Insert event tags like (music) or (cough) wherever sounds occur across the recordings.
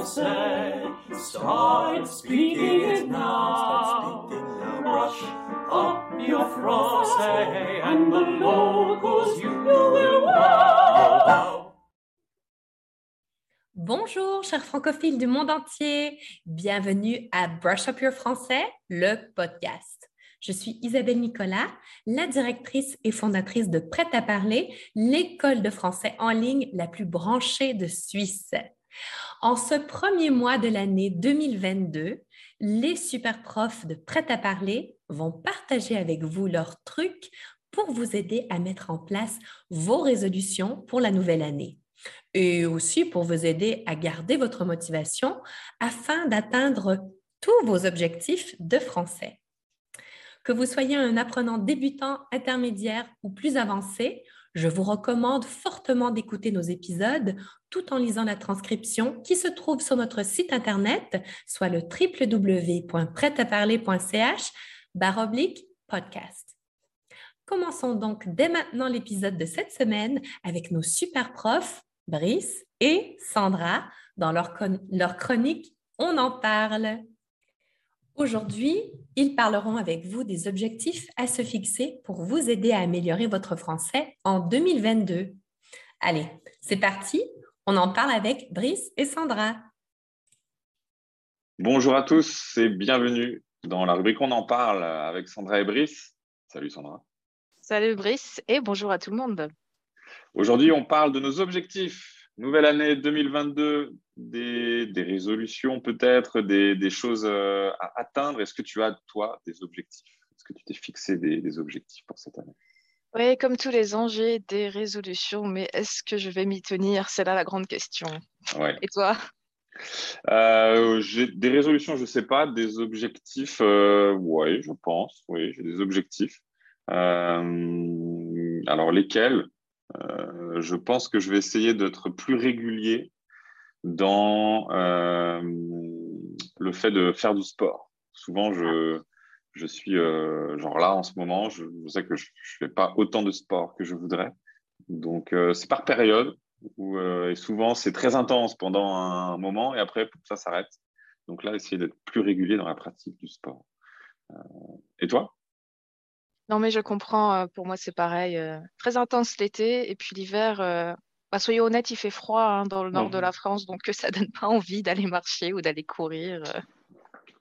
français. Start speaking it now. Brush up your français and the locals you will wow. Bonjour, chers francophiles du monde entier. Bienvenue à Brush Up Your Français, le podcast. Je suis Isabelle Nicolas, la directrice et fondatrice de Prêt à parler, l'école de français en ligne la plus branchée de Suisse. En ce premier mois de l'année 2022, les super profs de Prêt à parler vont partager avec vous leurs trucs pour vous aider à mettre en place vos résolutions pour la nouvelle année et aussi pour vous aider à garder votre motivation afin d'atteindre tous vos objectifs de français. Que vous soyez un apprenant débutant, intermédiaire ou plus avancé, je vous recommande fortement d'écouter nos épisodes tout en lisant la transcription qui se trouve sur notre site internet, soit le www.prêtaparler.ch baroblique podcast. Commençons donc dès maintenant l'épisode de cette semaine avec nos super profs, Brice et Sandra, dans leur, leur chronique On en parle. Aujourd'hui, ils parleront avec vous des objectifs à se fixer pour vous aider à améliorer votre français en 2022. Allez, c'est parti, on en parle avec Brice et Sandra. Bonjour à tous et bienvenue dans la rubrique On en parle avec Sandra et Brice. Salut Sandra. Salut Brice et bonjour à tout le monde. Aujourd'hui, on parle de nos objectifs Nouvelle année 2022, des, résolutions peut-être, des, choses euh, à atteindre. Est-ce que tu as, toi, des objectifs? Est-ce que tu t'es fixé des, objectifs pour cette année? Oui, comme tous les ans, j'ai des résolutions, mais est-ce que je vais m'y tenir? C'est là la grande question. Et toi? Euh, J'ai des résolutions, je ne sais pas. Des objectifs, euh, oui, je pense. Oui, j'ai des objectifs. alors, lesquels? Euh, je pense que je vais essayer d'être plus régulier dans euh, le fait de faire du sport. Souvent, je, je suis euh, genre là en ce moment, je, sais que je ne fais pas autant de sport que je voudrais. Donc, c'est par période. Et souvent, c'est très intense pendant un moment et après, ça s'arrête. Donc là, essayer d'être plus régulier dans la pratique du sport. et toi? Non, mais je comprends. Euh, pour moi, c'est pareil. Euh, très intense l'été. Et puis l'hiver, euh, bah, soyons honnêtes, il fait froid hein, dans le nord de la France. Donc, (laughs) ça donne pas envie d'aller marcher ou d'aller courir.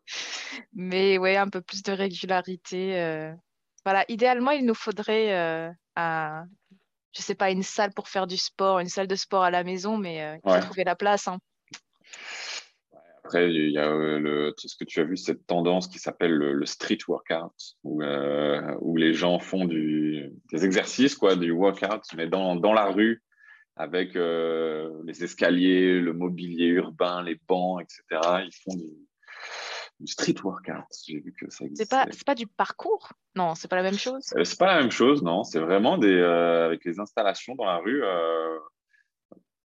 (laughs) Mais ouais, un peu plus de régularité. Voilà, idéalement, il nous faudrait, un, je sais pas, une salle pour faire du sport, une salle de sport à la maison, mais il faut trouver la place. Hein. Après, il y a euh, le, ce que tu as vu, cette tendance qui s'appelle le, street workout, où, euh, où, les gens font du, des exercices, quoi, du workout, mais dans, dans la rue, avec euh, les escaliers, le mobilier urbain, les bancs, etc. Ils font du, street workout. J'ai vu que ça. C'est pas, pas du parcours? Non, c'est pas la même chose C'est pas la même chose, non. C'est vraiment des, avec les installations dans la rue.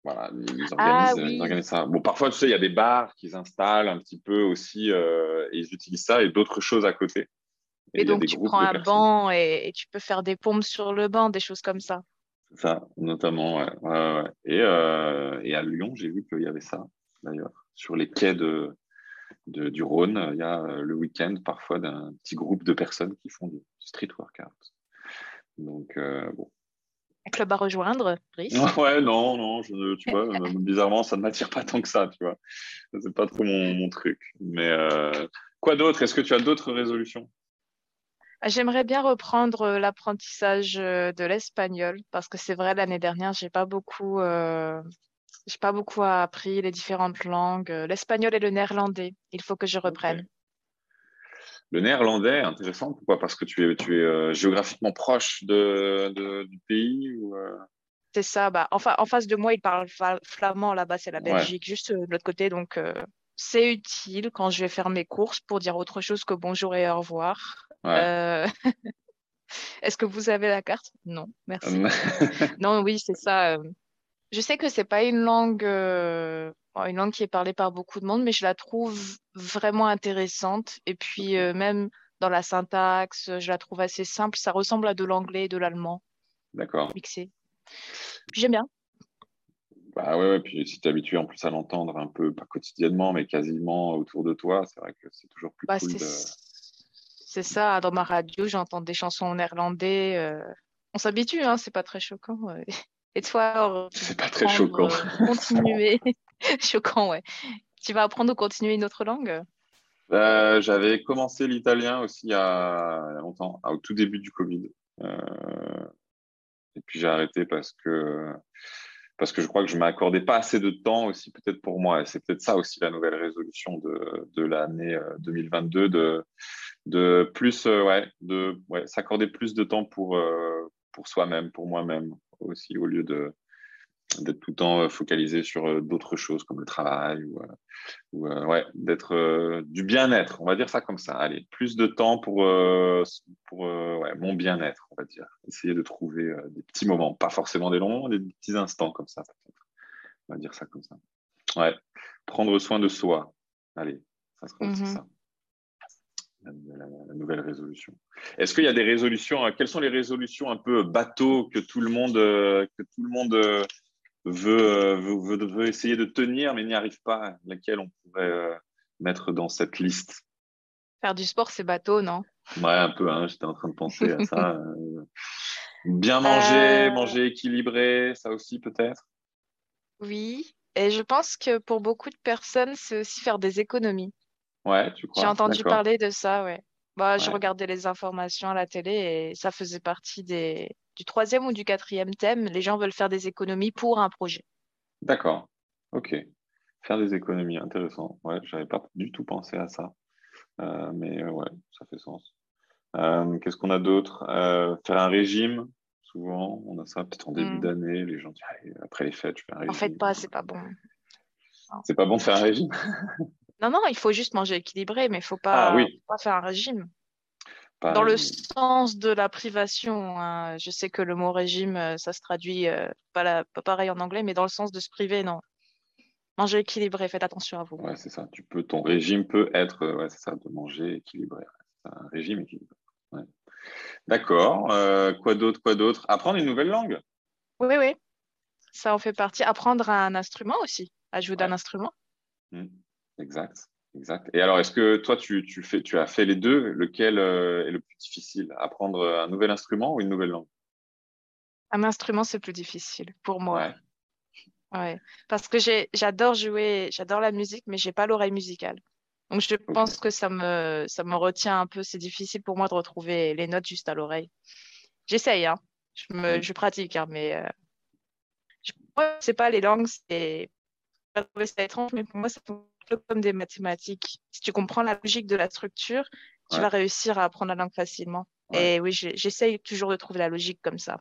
Voilà, ah ils organisent, ça. Bon, parfois, tu sais, il y a des bars qui s'installent un petit peu aussi euh, et ils utilisent ça et d'autres choses à côté. Et, donc, tu prends un banc et, tu peux faire des pompes sur le banc, des choses comme ça. Ça, notamment, ouais. Et, euh, et, à Lyon, j'ai vu qu'il y avait ça, d'ailleurs. Sur les quais de, de, du Rhône, il y a euh, le week-end, parfois, d'un petit groupe de personnes qui font du street workout. Donc, bon, un club à rejoindre, Brice (laughs) Ouais, non, non, je, tu vois, bizarrement, ça ne m'attire pas tant que ça, tu vois. C'est pas trop mon, truc. Mais euh, quoi d'autre? Est-ce que tu as d'autres résolutions? Ah, J'aimerais bien reprendre euh, l'apprentissage euh, de l'espagnol parce que c'est vrai, l'année dernière, j'ai pas beaucoup. j'ai pas beaucoup appris les différentes langues, l'espagnol et le néerlandais. Il faut que je reprenne. Le néerlandais, intéressant. Pourquoi? Parce que tu es, tu es euh, géographiquement proche de, du pays euh? C'est ça. Bah, en face de moi, il parle flamand. Là-bas, c'est la Belgique, juste euh, de l'autre côté. Donc, c'est utile quand je vais faire mes courses pour dire autre chose que bonjour et au revoir. (laughs) Est-ce que vous avez la carte? Non, merci. (laughs) non, oui, c'est ça. Je sais que c'est pas une langue une langue qui est parlée par beaucoup de monde, mais je la trouve vraiment intéressante. Et puis, euh, même dans la syntaxe, je la trouve assez simple. Ça ressemble à de l'anglais et de l'allemand. D'accord. Mixé. J'aime bien. Bah ouais, puis si tu es habitué en plus à l'entendre un peu, pas quotidiennement, mais quasiment autour de toi, c'est vrai que c'est toujours plus bah, cool C'est ça, dans ma radio, j'entends des chansons en néerlandais. Euh, on s'habitue, hein, c'est pas très choquant. Et toi, c'est pas très choquant. Euh, continuer. (laughs) (laughs) choquant, ouais. Tu vas apprendre ou continuer une autre langue? Euh, J'avais commencé l'italien aussi il y, a, longtemps, au tout début du Covid. et puis j'ai arrêté parce que parce que je crois que je m'accordais pas assez de temps aussi peut-être pour moi. Et c'est peut-être ça aussi la nouvelle résolution de, de l'année 2022 euh, de, de plus euh, ouais, de s'accorder plus de temps pour, euh, pour soi-même, pour moi-même aussi, au lieu de, d'être tout le temps euh, focalisé sur euh, d'autres choses comme le travail ou, euh, ouais, d'être du bien-être, on va dire ça comme ça. Allez, plus de temps pour, pour ouais, mon bien-être, on va dire. Essayer de trouver des petits moments, pas forcément des longs, des petits instants comme ça peut-être. On va dire ça comme ça. Ouais, prendre soin de soi. Allez, ça sera aussi mm-hmm. ça. La, nouvelle résolution. Est-ce qu'il y a des résolutions Quelles sont les résolutions un peu bateaux que tout le monde, que tout le monde veut, veut, veut, essayer de tenir, mais n'y arrive pas, laquelle on pourrait euh, mettre dans cette liste? Faire du sport, c'est bateau, non? Ouais, un peu, hein, j'étais en train de penser à ça. (laughs) Euh. bien manger, euh. manger équilibré, ça aussi peut-être? Oui, et je pense que pour beaucoup de personnes, c'est aussi faire des économies. Ouais, tu crois? J'ai entendu parler de ça, ouais. Bah, Je regardais les informations à la télé et ça faisait partie des, du troisième ou du quatrième thème. Les gens veulent faire des économies pour un projet. D'accord. Ok. Faire des économies, intéressant. Ouais, j'avais pas du tout pensé à ça. Euh, mais euh, ouais, ça fait sens. Euh, qu'est-ce qu'on a d'autre? Faire un régime. Souvent, on a ça peut-être en début hmm. d'année. Les gens disent après les fêtes, je fais un régime. En fait, pas, c'est pas bon. C'est pas bon de faire un régime? Non, non, il faut juste manger équilibré, mais il faut pas, ah, oui. pas faire un régime. Dans le sens de la privation, hein. je sais que le mot régime, euh, ça se traduit euh, pas, pareil en anglais, mais dans le sens de se priver, non. Manger équilibré, faites attention à vous. Ouais, c'est ça. Tu peux, ton régime peut être, euh, ouais, c'est ça, de manger équilibré. Un régime équilibré. D'accord. quoi d'autre, quoi d'autre? Apprendre une nouvelle langue. Oui, oui. Ça en fait partie. Apprendre un instrument aussi. Ajouter un instrument. Mmh. Exact. Exact. Et alors, est-ce que toi, tu, fais, tu as fait les deux? Lequel euh, est le plus difficile? Apprendre un nouvel instrument ou une nouvelle langue? Un instrument, c'est plus difficile pour moi. Ouais. Parce que j'adore jouer, j'adore la musique, mais j'ai pas l'oreille musicale. Donc, je pense que ça me, ça me retient un peu. C'est difficile pour moi de retrouver les notes juste à l'oreille. J'essaye, hein. je, me, je pratique, hein, mais euh, je sais pas les langues, c'est ça étrange, mais pour moi, un peu comme des mathématiques. Si tu comprends la logique de la structure, tu vas réussir à apprendre la langue facilement. Et oui, j'essaye toujours de trouver la logique comme ça.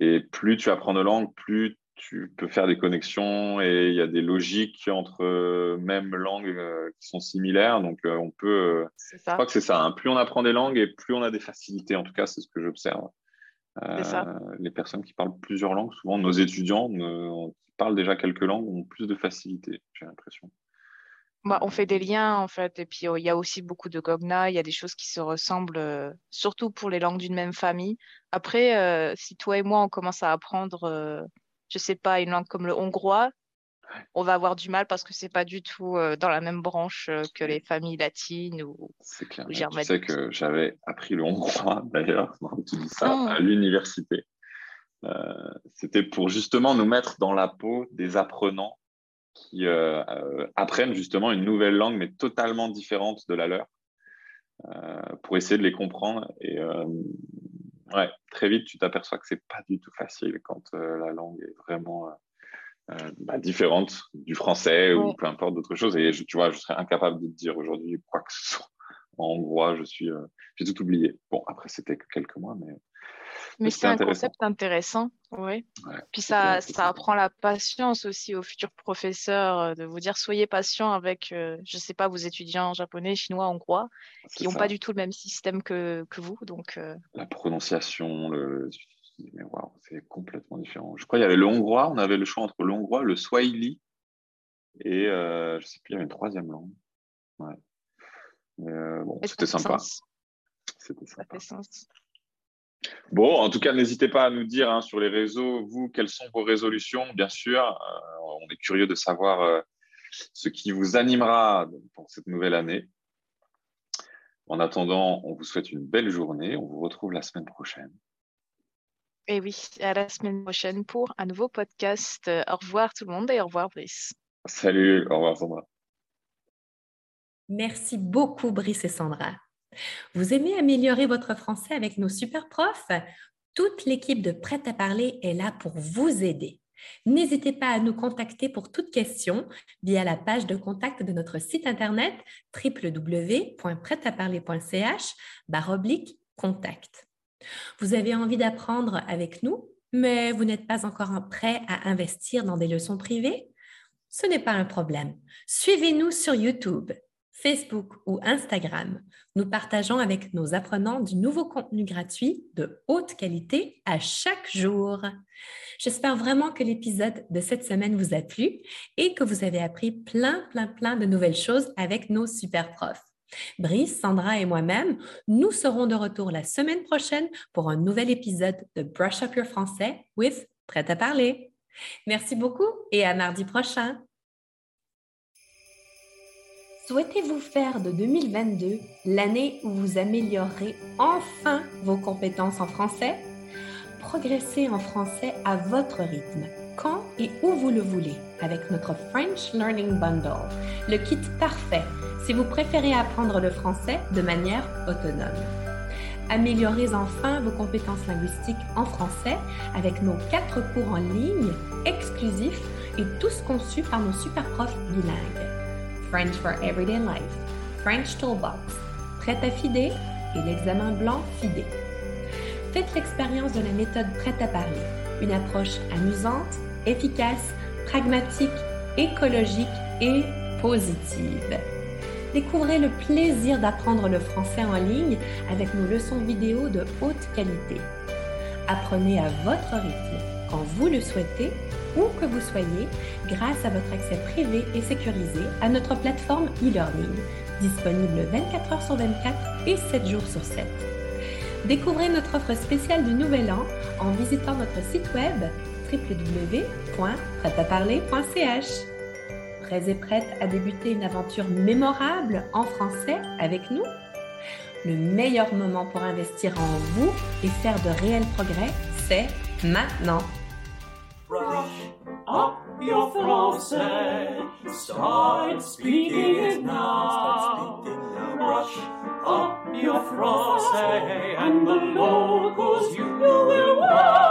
Et plus tu apprends de langue, plus tu peux faire des connexions et il y a des logiques entre euh, mêmes langues euh, qui sont similaires. Donc, euh, on peut. je crois que c'est ça. Hein. Plus on apprend des langues et plus on a des facilités. En tout cas, c'est ce que j'observe. les personnes qui parlent plusieurs langues, souvent nos étudiants, parlent déjà quelques langues ont plus de facilité, j'ai l'impression. Bah, on fait des liens en fait, et puis oh, il y a aussi beaucoup de gogna, il y a des choses qui se ressemblent, euh, surtout pour les langues d'une même famille. Après, euh, si toi et moi on commence à apprendre, euh, je sais pas, une langue comme le hongrois, on va avoir du mal parce que c'est pas du tout dans la même branche que les familles latines ou, c'est clair. Tu sais que j'avais appris le hongrois (laughs) d'ailleurs, tu dis ça, ah. à l'université. Euh, c'était pour justement nous mettre dans la peau des apprenants qui euh, euh, apprennent justement une nouvelle langue, mais totalement différente de la leur, pour essayer de les comprendre. Et ouais, très vite, tu t'aperçois que c'est pas du tout facile quand la langue est vraiment bah, différente du français ou peu importe d'autres choses. Et tu vois, je serais incapable de te dire aujourd'hui quoi que ce soit. En hongrois, je suis, j'ai tout oublié. Bon, après, c'était que quelques mois, mais mais c'est un concept intéressant, oui. Puis ça, ça apprend la patience aussi aux futurs professeurs euh, de vous dire soyez patient avec, euh, je ne sais pas, vos étudiants japonais, chinois, hongrois, qui n'ont pas du tout le même système que, que vous. Donc, euh. La prononciation, le... c'est complètement différent. Je crois qu'il y avait le hongrois, on avait le choix entre le hongrois, le swahili et je ne sais plus, il y avait une troisième langue. Ouais. Bon, c'était sympa. C'était sympa. Bon, en tout cas, n'hésitez pas à nous dire hein, sur les réseaux, vous, quelles sont vos résolutions, bien sûr. Euh, on est curieux de savoir euh, ce qui vous animera pour cette nouvelle année. En attendant, on vous souhaite une belle journée. On vous retrouve la semaine prochaine. Et oui, à la semaine prochaine pour un nouveau podcast. Au revoir tout le monde et au revoir Brice. Salut, au revoir Sandra. Merci beaucoup Brice et Sandra. Vous aimez améliorer votre français avec nos super profs? Toute l'équipe de Prêt à parler est là pour vous aider. N'hésitez pas à nous contacter pour toute question via la page de contact de notre site internet www.prêtaparler.ch contact. Vous avez envie d'apprendre avec nous, mais vous n'êtes pas encore prêt à investir dans des leçons privées? Ce n'est pas un problème. Suivez-nous sur YouTube Facebook ou Instagram, nous partageons avec nos apprenants du nouveau contenu gratuit de haute qualité à chaque jour. J'espère vraiment que l'épisode de cette semaine vous a plu et que vous avez appris plein, plein, plein de nouvelles choses avec nos super profs. Brice, Sandra et moi-même, nous serons de retour la semaine prochaine pour un nouvel épisode de Brush Up Your Français with Prêt à parler. Merci beaucoup et à mardi prochain. Souhaitez-vous faire de 2022 l'année où vous améliorerez enfin vos compétences en français? Progressez en français à votre rythme, quand et où vous le voulez, avec notre French Learning Bundle, le kit parfait si vous préférez apprendre le français de manière autonome. Améliorez enfin vos compétences linguistiques en français avec nos quatre cours en ligne exclusifs et tous conçus par nos super profs bilingues. French for Everyday Life, French Toolbox, Prêt à FIDE et l'examen blanc FIDE. Faites l'expérience de la méthode Prêt à parler, une approche amusante, efficace, pragmatique, écologique et positive. Découvrez le plaisir d'apprendre le français en ligne avec nos leçons vidéo de haute qualité. Apprenez à votre rythme, quand vous le souhaitez où que vous soyez grâce à votre accès privé et sécurisé à notre plateforme e-learning, disponible 24 heures sur 24 et 7 jours sur 7. Découvrez notre offre spéciale du Nouvel An en visitant notre site web www.prêtaparler.ch. Prêts et prêtes à débuter une aventure mémorable en français avec nous? Le meilleur moment pour investir en vous et faire de réels progrès, c'est maintenant. Your français. Start speaking it now. Brush up your français, and the locals you will wow.